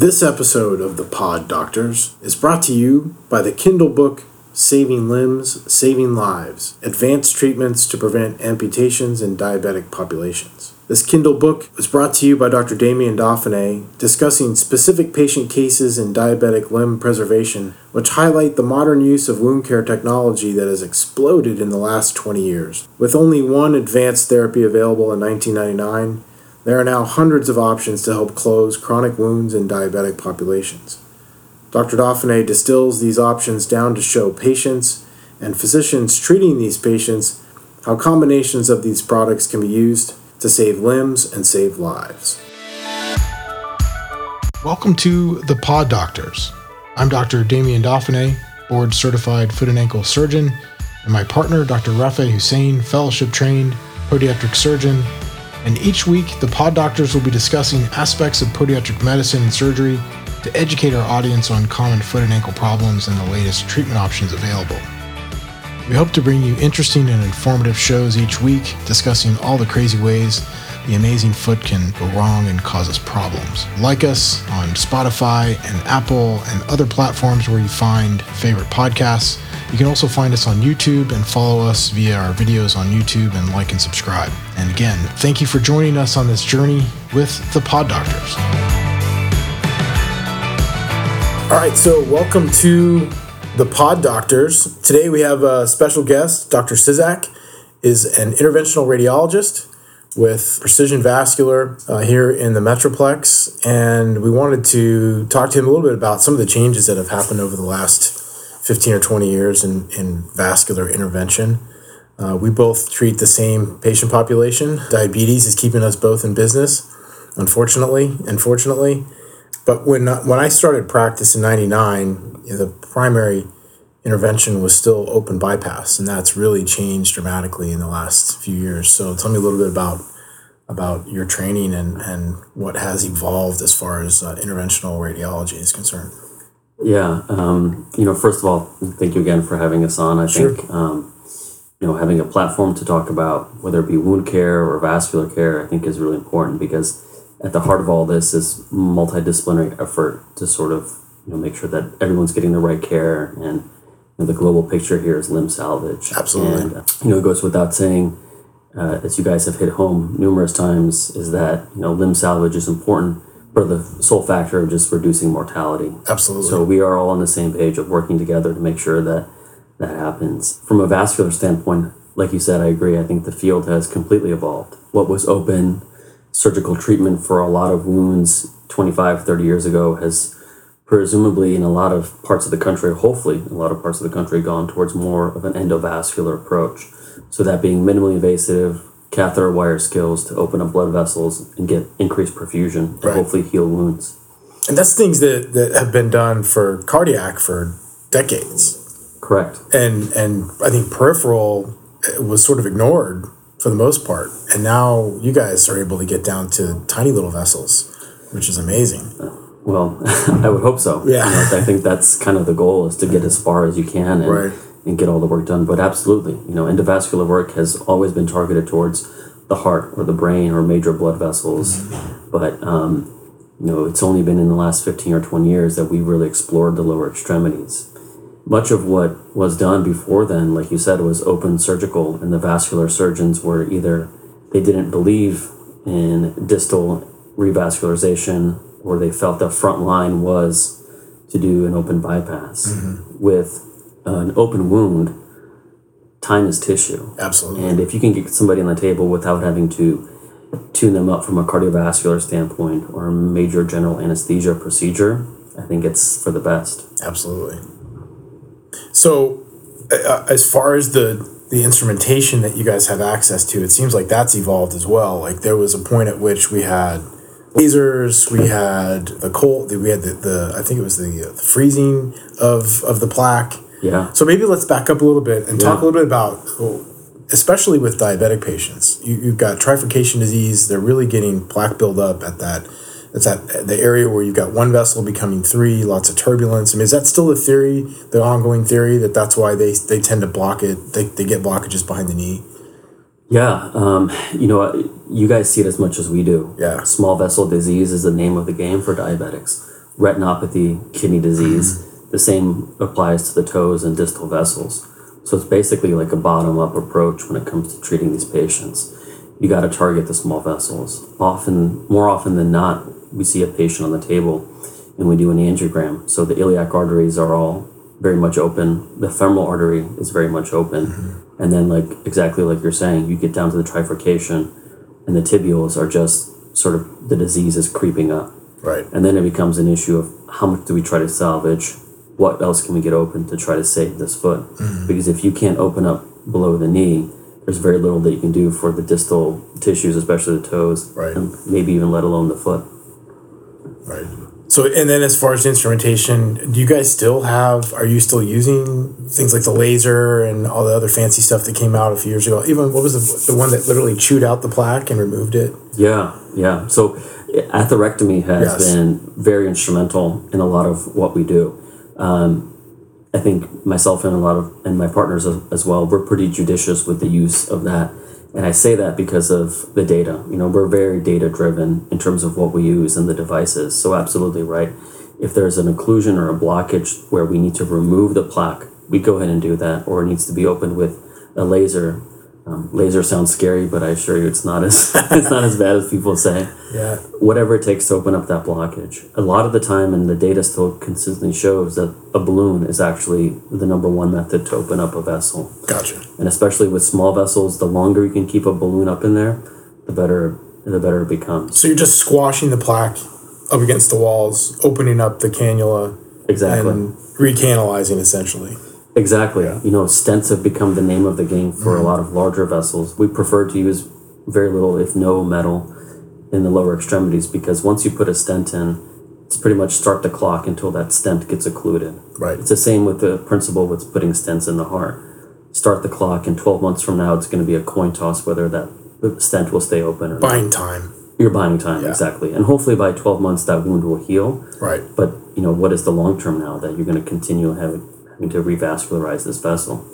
This episode of the Pod Doctors is brought to you by the Kindle book Saving Limbs, Saving Lives Advanced Treatments to Prevent Amputations in Diabetic Populations. This Kindle book was brought to you by Dr. Damien Dauphinee, discussing specific patient cases in diabetic limb preservation, which highlight the modern use of wound care technology that has exploded in the last 20 years. With only one advanced therapy available in 1999, there are now hundreds of options to help close chronic wounds in diabetic populations. Dr. Dauphinee distills these options down to show patients and physicians treating these patients how combinations of these products can be used to save limbs and save lives. Welcome to the Pod Doctors. I'm Dr. Damien Dauphinee, board certified foot and ankle surgeon, and my partner, Dr. Rafe Hussein, fellowship trained podiatric surgeon and each week the pod doctors will be discussing aspects of podiatric medicine and surgery to educate our audience on common foot and ankle problems and the latest treatment options available. We hope to bring you interesting and informative shows each week discussing all the crazy ways the amazing foot can go wrong and cause us problems. Like us on Spotify and Apple and other platforms where you find favorite podcasts you can also find us on YouTube and follow us via our videos on YouTube and like and subscribe. And again, thank you for joining us on this journey with the Pod Doctors. All right, so welcome to the Pod Doctors. Today we have a special guest. Dr. Ciszak is an interventional radiologist with Precision Vascular uh, here in the Metroplex, and we wanted to talk to him a little bit about some of the changes that have happened over the last 15 or 20 years in, in vascular intervention. Uh, we both treat the same patient population. Diabetes is keeping us both in business, unfortunately, unfortunately. But when, when I started practice in 99, the primary intervention was still open bypass, and that's really changed dramatically in the last few years. So tell me a little bit about about your training and, and what has evolved as far as uh, interventional radiology is concerned. Yeah, um, you know, first of all, thank you again for having us on. I sure. think, um, you know, having a platform to talk about whether it be wound care or vascular care, I think is really important because at the heart of all this is multidisciplinary effort to sort of, you know, make sure that everyone's getting the right care and you know, the global picture here is limb salvage. Absolutely. And, you know, it goes without saying, uh, as you guys have hit home numerous times, is that, you know, limb salvage is important for the sole factor of just reducing mortality. Absolutely. So we are all on the same page of working together to make sure that that happens. From a vascular standpoint, like you said, I agree. I think the field has completely evolved. What was open surgical treatment for a lot of wounds 25, 30 years ago has presumably in a lot of parts of the country, hopefully a lot of parts of the country, gone towards more of an endovascular approach. So that being minimally invasive, catheter wire skills to open up blood vessels and get increased perfusion to right. hopefully heal wounds. And that's things that, that have been done for cardiac for decades. Correct. And and I think peripheral eh, was sort of ignored for the most part. And now you guys are able to get down to tiny little vessels, which is amazing. Uh, well, I would hope so. Yeah. You know, I think that's kind of the goal is to get as far as you can. And, right and get all the work done. But absolutely, you know, endovascular work has always been targeted towards the heart or the brain or major blood vessels. But, um, you know, it's only been in the last 15 or 20 years that we really explored the lower extremities. Much of what was done before then, like you said, was open surgical, and the vascular surgeons were either they didn't believe in distal revascularization or they felt the front line was to do an open bypass. Mm-hmm. With an open wound, time is tissue. Absolutely. And if you can get somebody on the table without having to tune them up from a cardiovascular standpoint or a major general anesthesia procedure, I think it's for the best. Absolutely. So, uh, as far as the the instrumentation that you guys have access to, it seems like that's evolved as well. Like there was a point at which we had lasers, we had the cold, we had the, the I think it was the, uh, the freezing of of the plaque yeah. So maybe let's back up a little bit and yeah. talk a little bit about, especially with diabetic patients. You, you've got trifurcation disease. They're really getting plaque buildup at that. It's at the area where you've got one vessel becoming three, lots of turbulence. I mean, is that still the theory, the ongoing theory that that's why they, they tend to block it? They, they get blockages behind the knee. Yeah, um, you know, you guys see it as much as we do. Yeah. Small vessel disease is the name of the game for diabetics retinopathy, kidney disease. The same applies to the toes and distal vessels. So it's basically like a bottom up approach when it comes to treating these patients. You got to target the small vessels. Often, more often than not, we see a patient on the table and we do an angiogram. So the iliac arteries are all very much open. The femoral artery is very much open. Mm-hmm. And then, like exactly like you're saying, you get down to the trifurcation and the tibials are just sort of the disease is creeping up. Right. And then it becomes an issue of how much do we try to salvage? What else can we get open to try to save this foot? Mm. Because if you can't open up below the knee, there's very little that you can do for the distal tissues, especially the toes, Right. and maybe even let alone the foot. Right. So, and then as far as instrumentation, do you guys still have, are you still using things like the laser and all the other fancy stuff that came out a few years ago? Even what was the, the one that literally chewed out the plaque and removed it? Yeah, yeah. So atherectomy has Yes. been very instrumental in a lot of what we do. Um, I think myself and a lot of and my partners as, as well, we're pretty judicious with the use of that. And I say that because of the data. You know, we're very data driven in terms of what we use and the devices. So absolutely right. If there's an occlusion or a blockage where we need to remove the plaque, we go ahead and do that, or it needs to be opened with a laser. Um, laser sounds scary, but I assure you, it's not as it's not as bad as people say Yeah. whatever it takes to open up that blockage. A lot of the time, and the data still consistently shows that a balloon is actually the number one method to open up a vessel. Gotcha. And especially with small vessels, the longer you can keep a balloon up in there, the better the better it becomes. So you're just squashing the plaque up against the walls, opening up the cannula, Exactly. and recanalizing essentially. Exactly. You know, stents have become the name of the game for a lot of larger vessels. We prefer to use very little, if no, metal in the lower extremities because once you put a stent in, it's pretty much start the clock until that stent gets occluded. Right. It's the same with the principle with putting stents in the heart. Start the clock, and 12 months from now, it's going to be a coin toss whether that stent will stay open or not. Time. You're buying time, Yeah. exactly. And hopefully by 12 months, that wound will heal. Right. But, you know, what is the long term now that you're going to continue having, having to revascularize this vessel?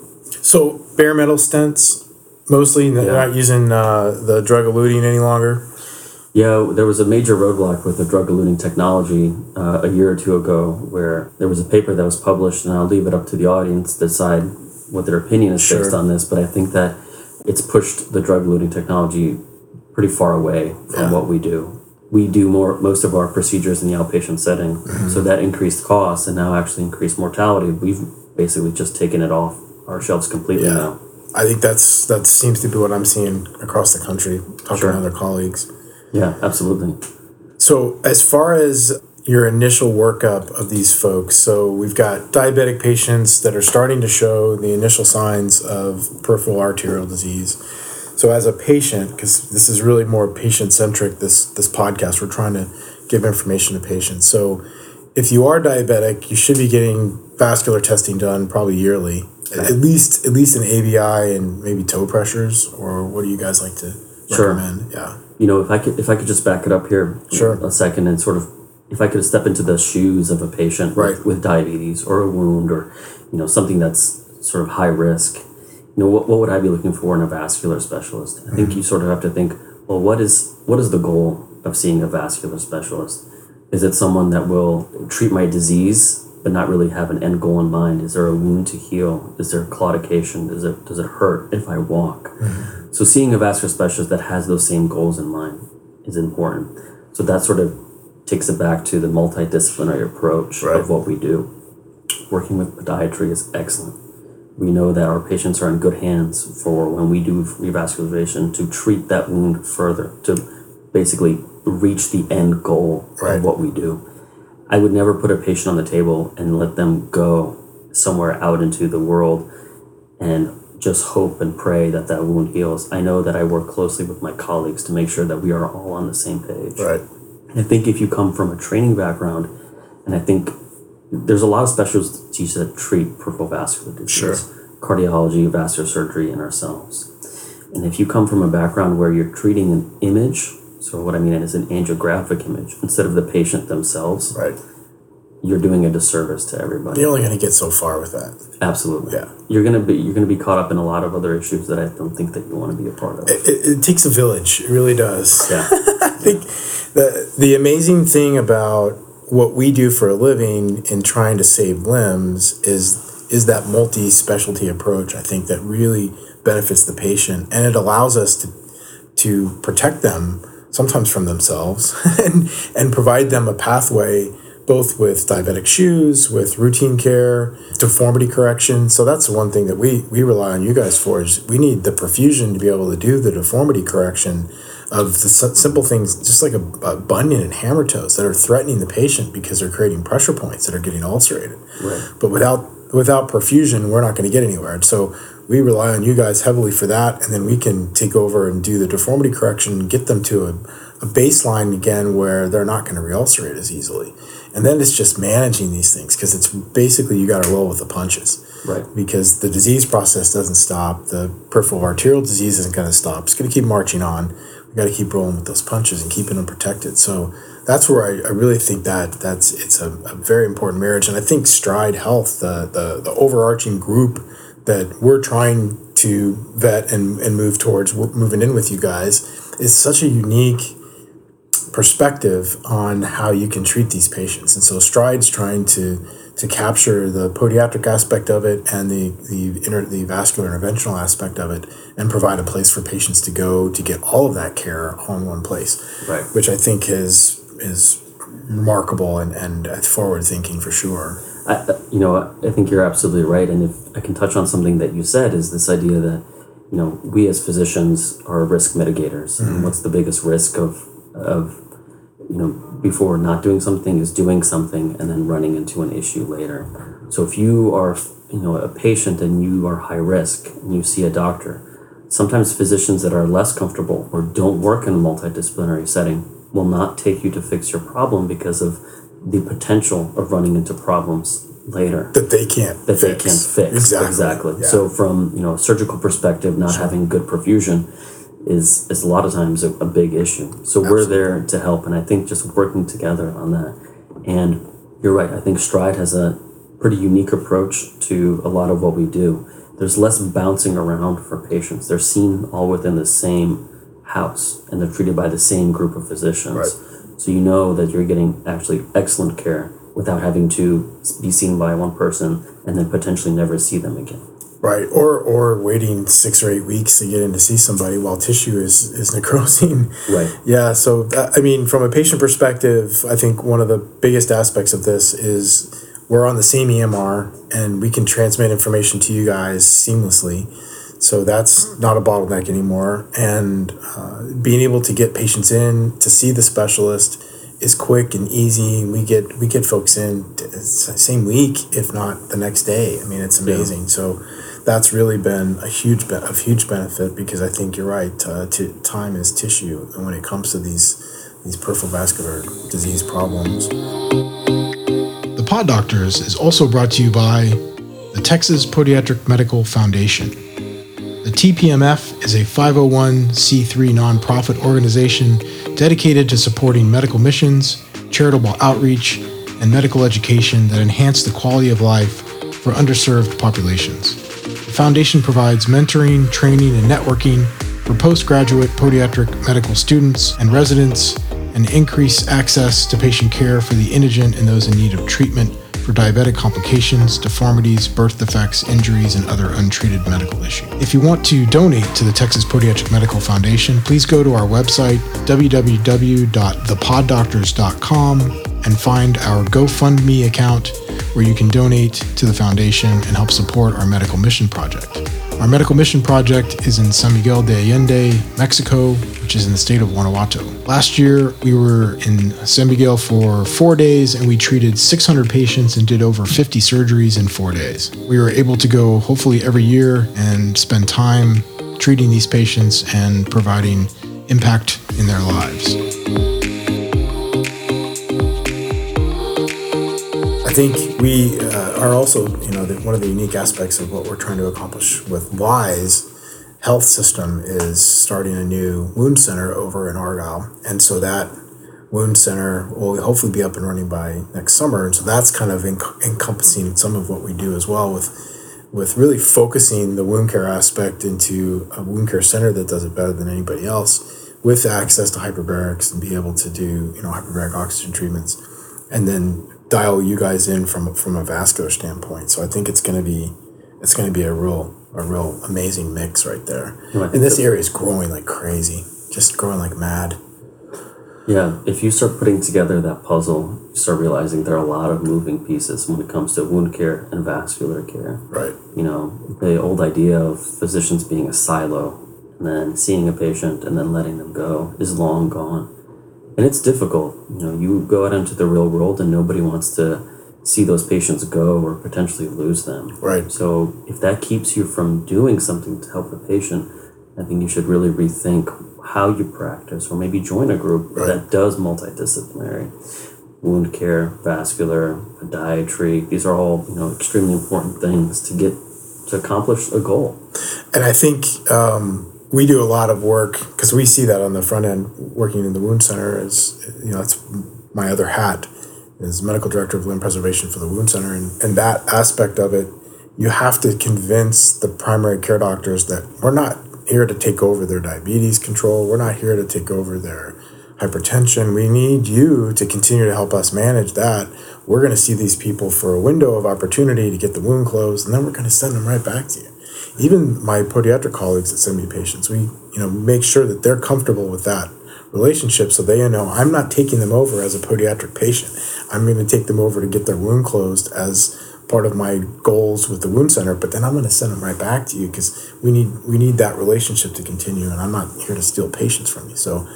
So bare metal stents, mostly they're Yeah. not using uh, the drug eluting any longer. Yeah, there was a major roadblock with the drug eluting technology uh, a year or two ago where there was a paper that was published, and I'll leave it up to the audience to decide what their opinion is based on this. But I think that it's pushed the drug eluting technology pretty far away from Yeah. what we do. We do more most of our procedures in the outpatient setting, Mm-hmm. so that increased costs and now actually increased mortality. We've basically just taken it off our shelves completely Yeah. now. I think that's that seems to be what I'm seeing across the country, talking Sure. to other colleagues. Yeah, absolutely. So, as far as your initial workup of these folks, so we've got diabetic patients that are starting to show the initial signs of peripheral arterial disease. So, as a patient, because this is really more patient centric, this this podcast, we're trying to give information to patients. So, if you are diabetic, you should be getting vascular testing done probably yearly, at least at least an ABI and maybe toe pressures. Or what do you guys like to Sure. recommend? Yeah, you know if i could if i could just back it up here Sure. a second and sort of if i could step into the shoes of a patient Right. with, with diabetes or a wound or you know something that's sort of high risk you know what, what would i be looking for in a vascular specialist i think mm-hmm. you sort of have to think well what is what is the goal of seeing a vascular specialist is it someone that will treat my disease but not really have an end goal in mind is there a wound to heal is there claudication is it does it hurt if i walk mm-hmm. so seeing a vascular specialist that has those same goals in mind is important. So that sort of takes it back to the multidisciplinary approach Right. of what we do. Working with podiatry is excellent. We know that our patients are in good hands for when we do revascularization to treat that wound further, to basically reach the end goal Right. of what we do. I would never put a patient on the table and let them go somewhere out into the world and just hope and pray that that wound heals. I know that I work closely with my colleagues to make sure that we are all on the same page. right. I think if you come from a training background, and I think there's a lot of specialties that treat peripheral vascular disease, Sure. cardiology, vascular surgery, and ourselves. And if you come from a background where you're treating an image, so what I mean is an angiographic image instead of the patient themselves, Right. you're doing a disservice to everybody. You're only going to get so far with that. Absolutely. Yeah. You're gonna be you're gonna be caught up in a lot of other issues that I don't think that you want to be a part of. It, it takes a village. It really does. Yeah. I think the the amazing thing about what we do for a living in trying to save limbs is is that multi-specialty approach I think that really benefits the patient and it allows us to to protect them sometimes from themselves and and provide them a pathway both with diabetic shoes, with routine care, deformity correction. So that's the one thing that we we rely on you guys for is we need the perfusion to be able to do the deformity correction of the simple things, just like a, a bunion and hammer toes that are threatening the patient because they're creating pressure points that are getting ulcerated. Right. But without without perfusion, we're not going to get anywhere. And so we rely on you guys heavily for that, and then we can take over and do the deformity correction and get them to a, a baseline again where they're not going to reulcerate as easily. And then it's just managing these things because it's basically you got to roll with the punches. Right. Because the disease process doesn't stop. The peripheral arterial disease isn't going to stop. It's going to keep marching on. Got to keep rolling with those punches and keeping them protected. So that's where I, I really think that that's it's a, a very important marriage. And I think Stride Health, the, the, the overarching group that we're trying to vet and, and move towards moving in with you guys is such a unique perspective on how you can treat these patients. And so Stride's trying to to capture the podiatric aspect of it and the the inter, the vascular interventional aspect of it and provide a place for patients to go to get all of that care all in one place. Right. Which I think is is remarkable and, and forward thinking for sure. I, you know, I think you're absolutely right. And if I can touch on something that you said is this idea that, you know, we as physicians are risk mitigators. Mm-hmm. And what's the biggest risk of, of you know, before not doing something is doing something and then running into an issue later. So if you are, you know, a patient and you are high risk and you see a doctor, sometimes physicians that are less comfortable or don't work in a multidisciplinary setting will not take you to fix your problem because of the potential of running into problems later that they can't that fix. they can't fix exactly, exactly. Yeah. so from you know a surgical perspective not sure. having good perfusion is is a lot of times a, a big issue. So Absolutely. we're there to help, and I think just working together on that. And you're right. I think Stride has a pretty unique approach to a lot of what we do. There's less bouncing around for patients. They're seen all within the same house, and they're treated by the same group of physicians. Right. So you know that you're getting actually excellent care without having to be seen by one person and then potentially never see them again. Right, or or waiting six or eight weeks to get in to see somebody while tissue is is necrosing. Right. Yeah. So that, I mean, from a patient perspective, I think one of the biggest aspects of this is we're on the same EMR and we can transmit information to you guys seamlessly. So that's not a bottleneck anymore. And uh, being able to get patients in to see the specialist is quick and easy. We get we get folks in same week, if not the next day. I mean, it's amazing. Yeah. So that's really been a huge be- a huge benefit because I think you're right. Uh, t- time is tissue, and when it comes to these these peripheral vascular disease problems. The Pod Doctors is also brought to you by the Texas Podiatric Medical Foundation. The TPMF is a 501c3 nonprofit organization dedicated to supporting medical missions, charitable outreach, and medical education that enhance the quality of life for underserved populations foundation provides mentoring, training, and networking for postgraduate podiatric medical students and residents and increase access to patient care for the indigent and those in need of treatment for diabetic complications, deformities, birth defects, injuries, and other untreated medical issues. If you want to donate to the Texas Podiatric Medical Foundation, please go to our website, www.thepoddoctors.com, and find our GoFundMe account where you can donate to the foundation and help support our medical mission project. Our medical mission project is in San Miguel de Allende, Mexico, which is in the state of Guanajuato. Last year, we were in San Miguel for four days and we treated 600 patients and did over 50 surgeries in four days. We were able to go hopefully every year and spend time treating these patients and providing impact in their lives. Think we uh, are also, you know, the, one of the unique aspects of what we're trying to accomplish with WISE Health System is starting a new wound center over in Argyle. And so that wound center will hopefully be up and running by next summer. And so that's kind of enc- encompassing some of what we do as well with with really focusing the wound care aspect into a wound care center that does it better than anybody else with access to hyperbarics and be able to do, you know, hyperbaric oxygen treatments and then dial you guys in from from a vascular standpoint. So I think it's going to be it's going to be a real a real amazing mix right there. And this area is growing like crazy, just growing like mad. Yeah, if you start putting together that puzzle, you start realizing there are a lot of moving pieces when it comes to wound care and vascular care. Right. You know, the old idea of physicians being a silo and then seeing a patient and then letting them go is long gone. And it's difficult. You know, you go out into the real world and nobody wants to see those patients go or potentially lose them. Right. So if that keeps you from doing something to help the patient, I think you should really rethink how you practice or maybe join a group Right. that does multidisciplinary wound care, vascular, podiatry. These are all, you know, extremely important things to get to accomplish a goal. And I think um, we do a lot of work because we see that on the front end working in the wound center is you know that's my other hat is medical director of limb preservation for the wound center. And, and that aspect of it you have to convince the primary care doctors that we're not here to take over their diabetes control. We're not here to take over their hypertension. We need you to continue to help us manage that. We're going to see these people for a window of opportunity to get the wound closed and then we're going to send them right back to you even my podiatric colleagues that send me patients, we you know make sure that they're comfortable with that relationship, so they know I'm not taking them over as a podiatric patient. I'm going to take them over to get their wound closed as part of my goals with the wound center. But then I'm going to send them right back to you because we need we need that relationship to continue, and I'm not here to steal patients from you. So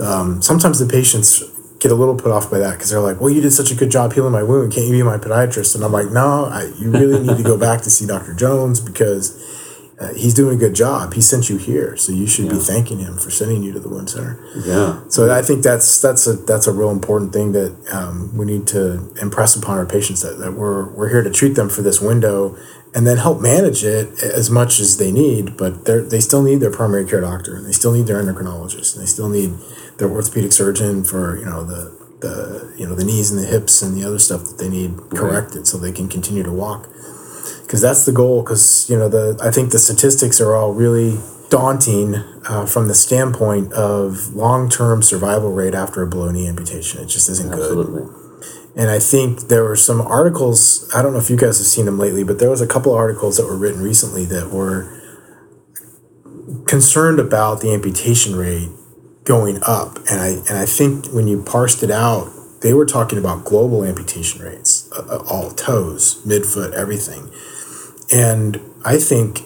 um, sometimes the patients get a little put off by that because they're like, "Well, you did such a good job healing my wound. Can't you be my podiatrist?" And I'm like, "No, I, you really need to go back to see Dr. Jones because uh, he's doing a good job. He sent you here, so you should be thanking him for sending you to the wound center." Yeah. So I think that's that's a that's a real important thing that um, we need to impress upon our patients that, that we're we're here to treat them for this window and then help manage it as much as they need. But they they still need their primary care doctor and they still need their endocrinologist and they still need their orthopedic surgeon for you know the the you know the knees and the hips and the other stuff that they need corrected so they can continue to walk because that's the goal because you know the i think the statistics are all really daunting uh, from the standpoint of long-term survival rate after a below knee amputation. It just isn't good. Absolutely. and i think there were some articles i don't know if you guys have seen them lately but there was a couple of articles that were written recently that were concerned about the amputation rate going up. And i and i think when you parsed it out they were talking about global amputation rates uh, uh, all toes midfoot everything and I think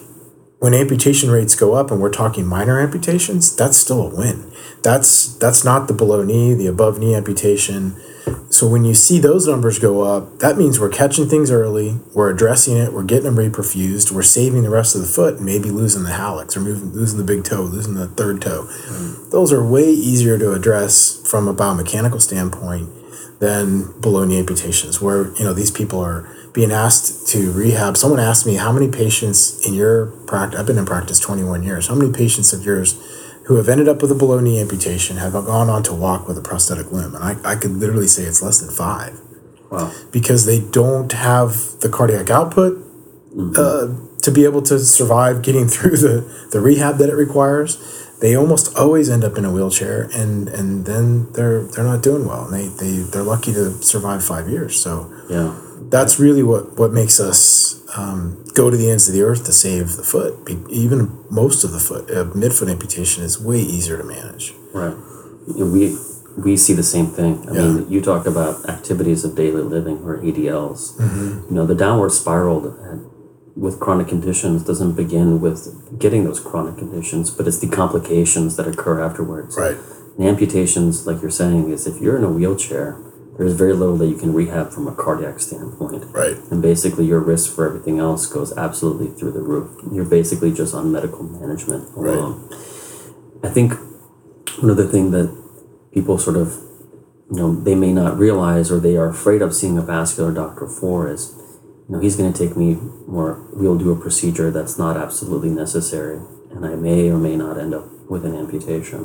when amputation rates go up and we're talking minor amputations, that's still a win. That's that's not the below knee, the above knee amputation. So when you see those numbers go up, that means we're catching things early, we're addressing it, we're getting them reperfused, we're saving the rest of the foot and maybe losing the hallux or moving, losing the big toe, losing the third toe. Mm. Those are way easier to address from a biomechanical standpoint than below knee amputations, where you know these people are being asked to rehab. Someone asked me how many patients in your practice. I've been in practice twenty one years. How many patients of yours who have ended up with a below knee amputation have gone on to walk with a prosthetic limb? And I, I could literally say it's less than five Wow. because they don't have the cardiac output uh, to be able to survive getting through the, the rehab that it requires. They almost always end up in a wheelchair, and, and then they're they're not doing well. And they they they're lucky to survive five years. So Yeah. That's really what what makes us um, go to the ends of the earth to save the foot. Even most of the foot, uh, midfoot amputation is way easier to manage. Right. We we see the same thing. I Yeah. mean, you talk about activities of daily living or ADLs. Mm-hmm. You know, the downward spiral with chronic conditions doesn't begin with getting those chronic conditions, but it's the complications that occur afterwards. Right. And amputations, like you're saying, is if you're in a wheelchair, there's very little that you can rehab from a cardiac standpoint. Right. And basically, your risk for everything else goes absolutely through the roof. You're basically just on medical management alone. I think another thing that people sort of, you know, they may not realize or they are afraid of seeing a vascular doctor for is, you know, he's going to take me or we'll do a procedure that's not absolutely necessary, and I may or may not end up with an amputation.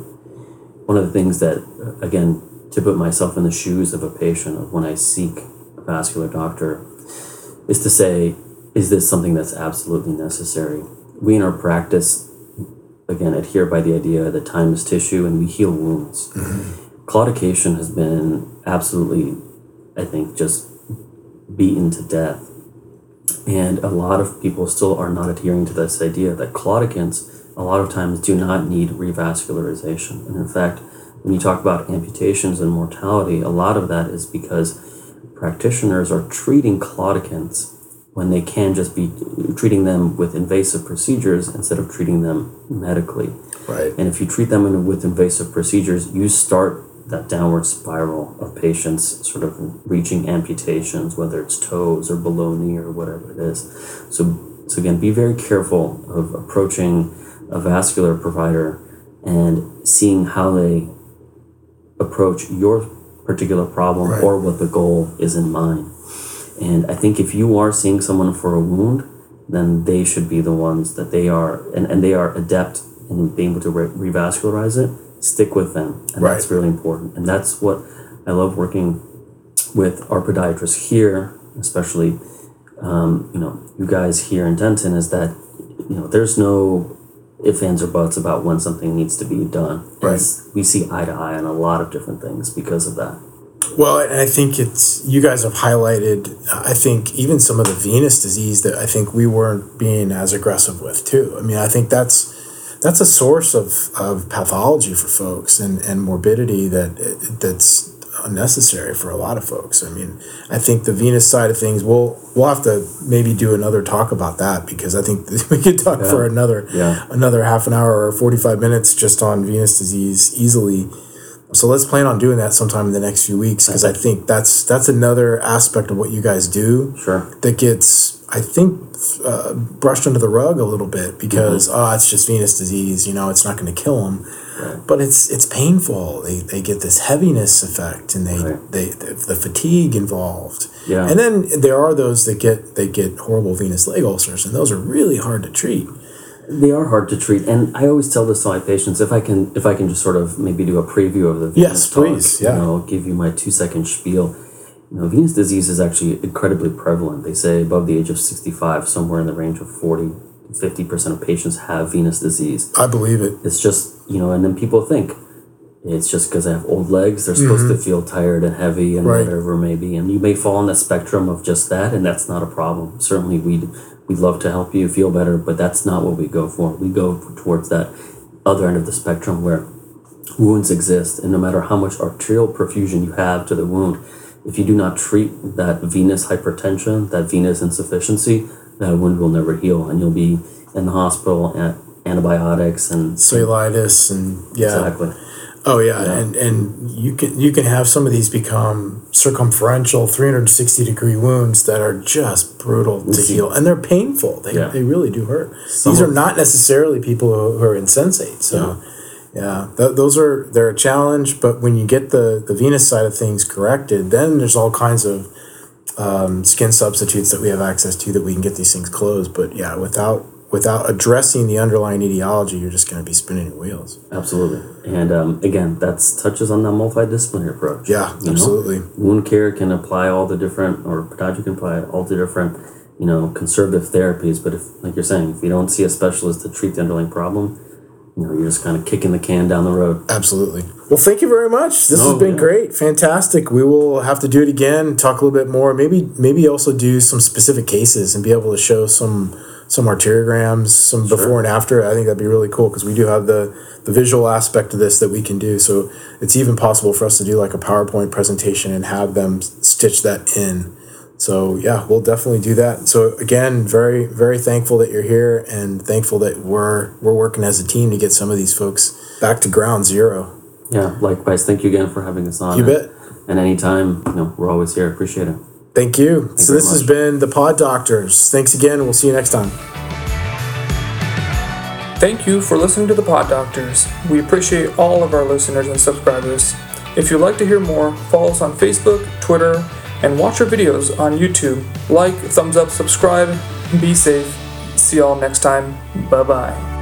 One of the things that, again, to put myself in the shoes of a patient of when I seek a vascular doctor, is to say, is this something that's absolutely necessary? We in our practice, again, adhere by the idea that time is tissue and we heal wounds. Mm-hmm. Claudication has been absolutely I think, just beaten to death. And a lot of people still are not adhering to this idea that claudicants, a lot of times, do not need revascularization. And in fact, when you talk about amputations and mortality, a lot of that is because practitioners are treating claudicants when they can just be treating them with invasive procedures instead of treating them medically. Right. And if you treat them in, with invasive procedures, you start that downward spiral of patients sort of reaching amputations, whether it's toes or below knee or whatever it is. So, so again, be very careful of approaching a vascular provider and seeing how they approach your particular problem Right. or what the goal is in mind. And I think if you are seeing someone for a wound, then they should be the ones that they are, and, and they are adept in being able to re- revascularize it. Stick with them, and that's really important. And that's what I love working with our podiatrists here, especially um, you know you guys here in Denton, is that you know there's no ifs ands or buts about when something needs to be done. Right. It's- We see eye to eye on a lot of different things because of that. Well, and I think it's you guys have highlighted. I think even some of the venous disease that I think we weren't being as aggressive with too. I mean, I think that's that's a source of, of pathology for folks and, and morbidity that that's unnecessary for a lot of folks. I mean, I think the venous side of things we'll we'll have to maybe do another talk about that because I think we could talk for another Yeah. another half an hour or 45 minutes just on venous disease easily. So let's plan on doing that sometime in the next few weeks because I think that's that's another aspect of what you guys do Sure. that gets I think uh, brushed under the rug a little bit because oh it's just venous disease you know it's not going to kill them but it's it's painful they, they get this heaviness effect and they, Right. they the, fatigue involved Yeah. and then there are those that get they get horrible venous leg ulcers and those are really hard to treat They are hard to treat, and I always tell this to my patients. If I can, if I can just sort of maybe do a preview of the venous Yes, talk, please, yeah. You know, give you my two second spiel. You know, venous disease is actually incredibly prevalent. They say above the age of sixty five, somewhere in the range of 40 50 percent of patients have venous disease. I believe it It's just you know, and then people think it's just because I have old legs. They're supposed to feel tired and heavy and Mm-hmm. Right. whatever maybe. And you may fall on the spectrum of just that, and that's not a problem. Certainly, we'd we'd love to help you feel better, but that's not what we go for. We go towards that other end of the spectrum where wounds exist, and no matter how much arterial perfusion you have to the wound, if you do not treat that venous hypertension, that venous insufficiency, that wound will never heal, and you'll be in the hospital at antibiotics and cellulitis and yeah exactly. Oh yeah, and and you can you can have some of these become circumferential 360 degree wounds that are just brutal to heal, and they're painful. They, Yeah. they really do hurt. Some these are not necessarily people who, are insensate. So yeah, th- those are they're a challenge. But when you get the the venous side of things corrected, then there's all kinds of um, skin substitutes that we have access to that we can get these things closed. But yeah, without without addressing the underlying etiology, you're just going to be spinning your wheels. Absolutely. And um, again, that's touches on that multidisciplinary approach. Yeah, you know? absolutely. Wound care can apply all the different, or podiatry can apply all the different, you know, conservative therapies. But if, like you're saying, if you don't see a specialist to treat the underlying problem, you know, you're just kind of kicking the can down the road. Absolutely. Well, thank you very much. This No, has been yeah. great, fantastic. We will have to do it again, talk a little bit more. Maybe, maybe also do some specific cases and be able to show some some arteriograms, some before and after. I think that'd be really cool because we do have the the visual aspect of this that we can do. So it's even possible for us to do like a PowerPoint presentation and have them stitch that in. So yeah, we'll definitely do that. So again, very very thankful that you're here and thankful that we're we're working as a team to get some of these folks back to ground zero. Yeah, likewise. Thank you again for having us on. You and, bet. And anytime, you know, we're always here. Appreciate it. Thank you. so very this has been the Pod Doctors. Thanks again. We'll see you next time. Thank you for listening to the Pod Doctors. We appreciate all of our listeners and subscribers. If you'd like to hear more, follow us on Facebook, Twitter, and watch our videos on YouTube. Like, thumbs up, subscribe, be safe. See y'all next time. Bye bye.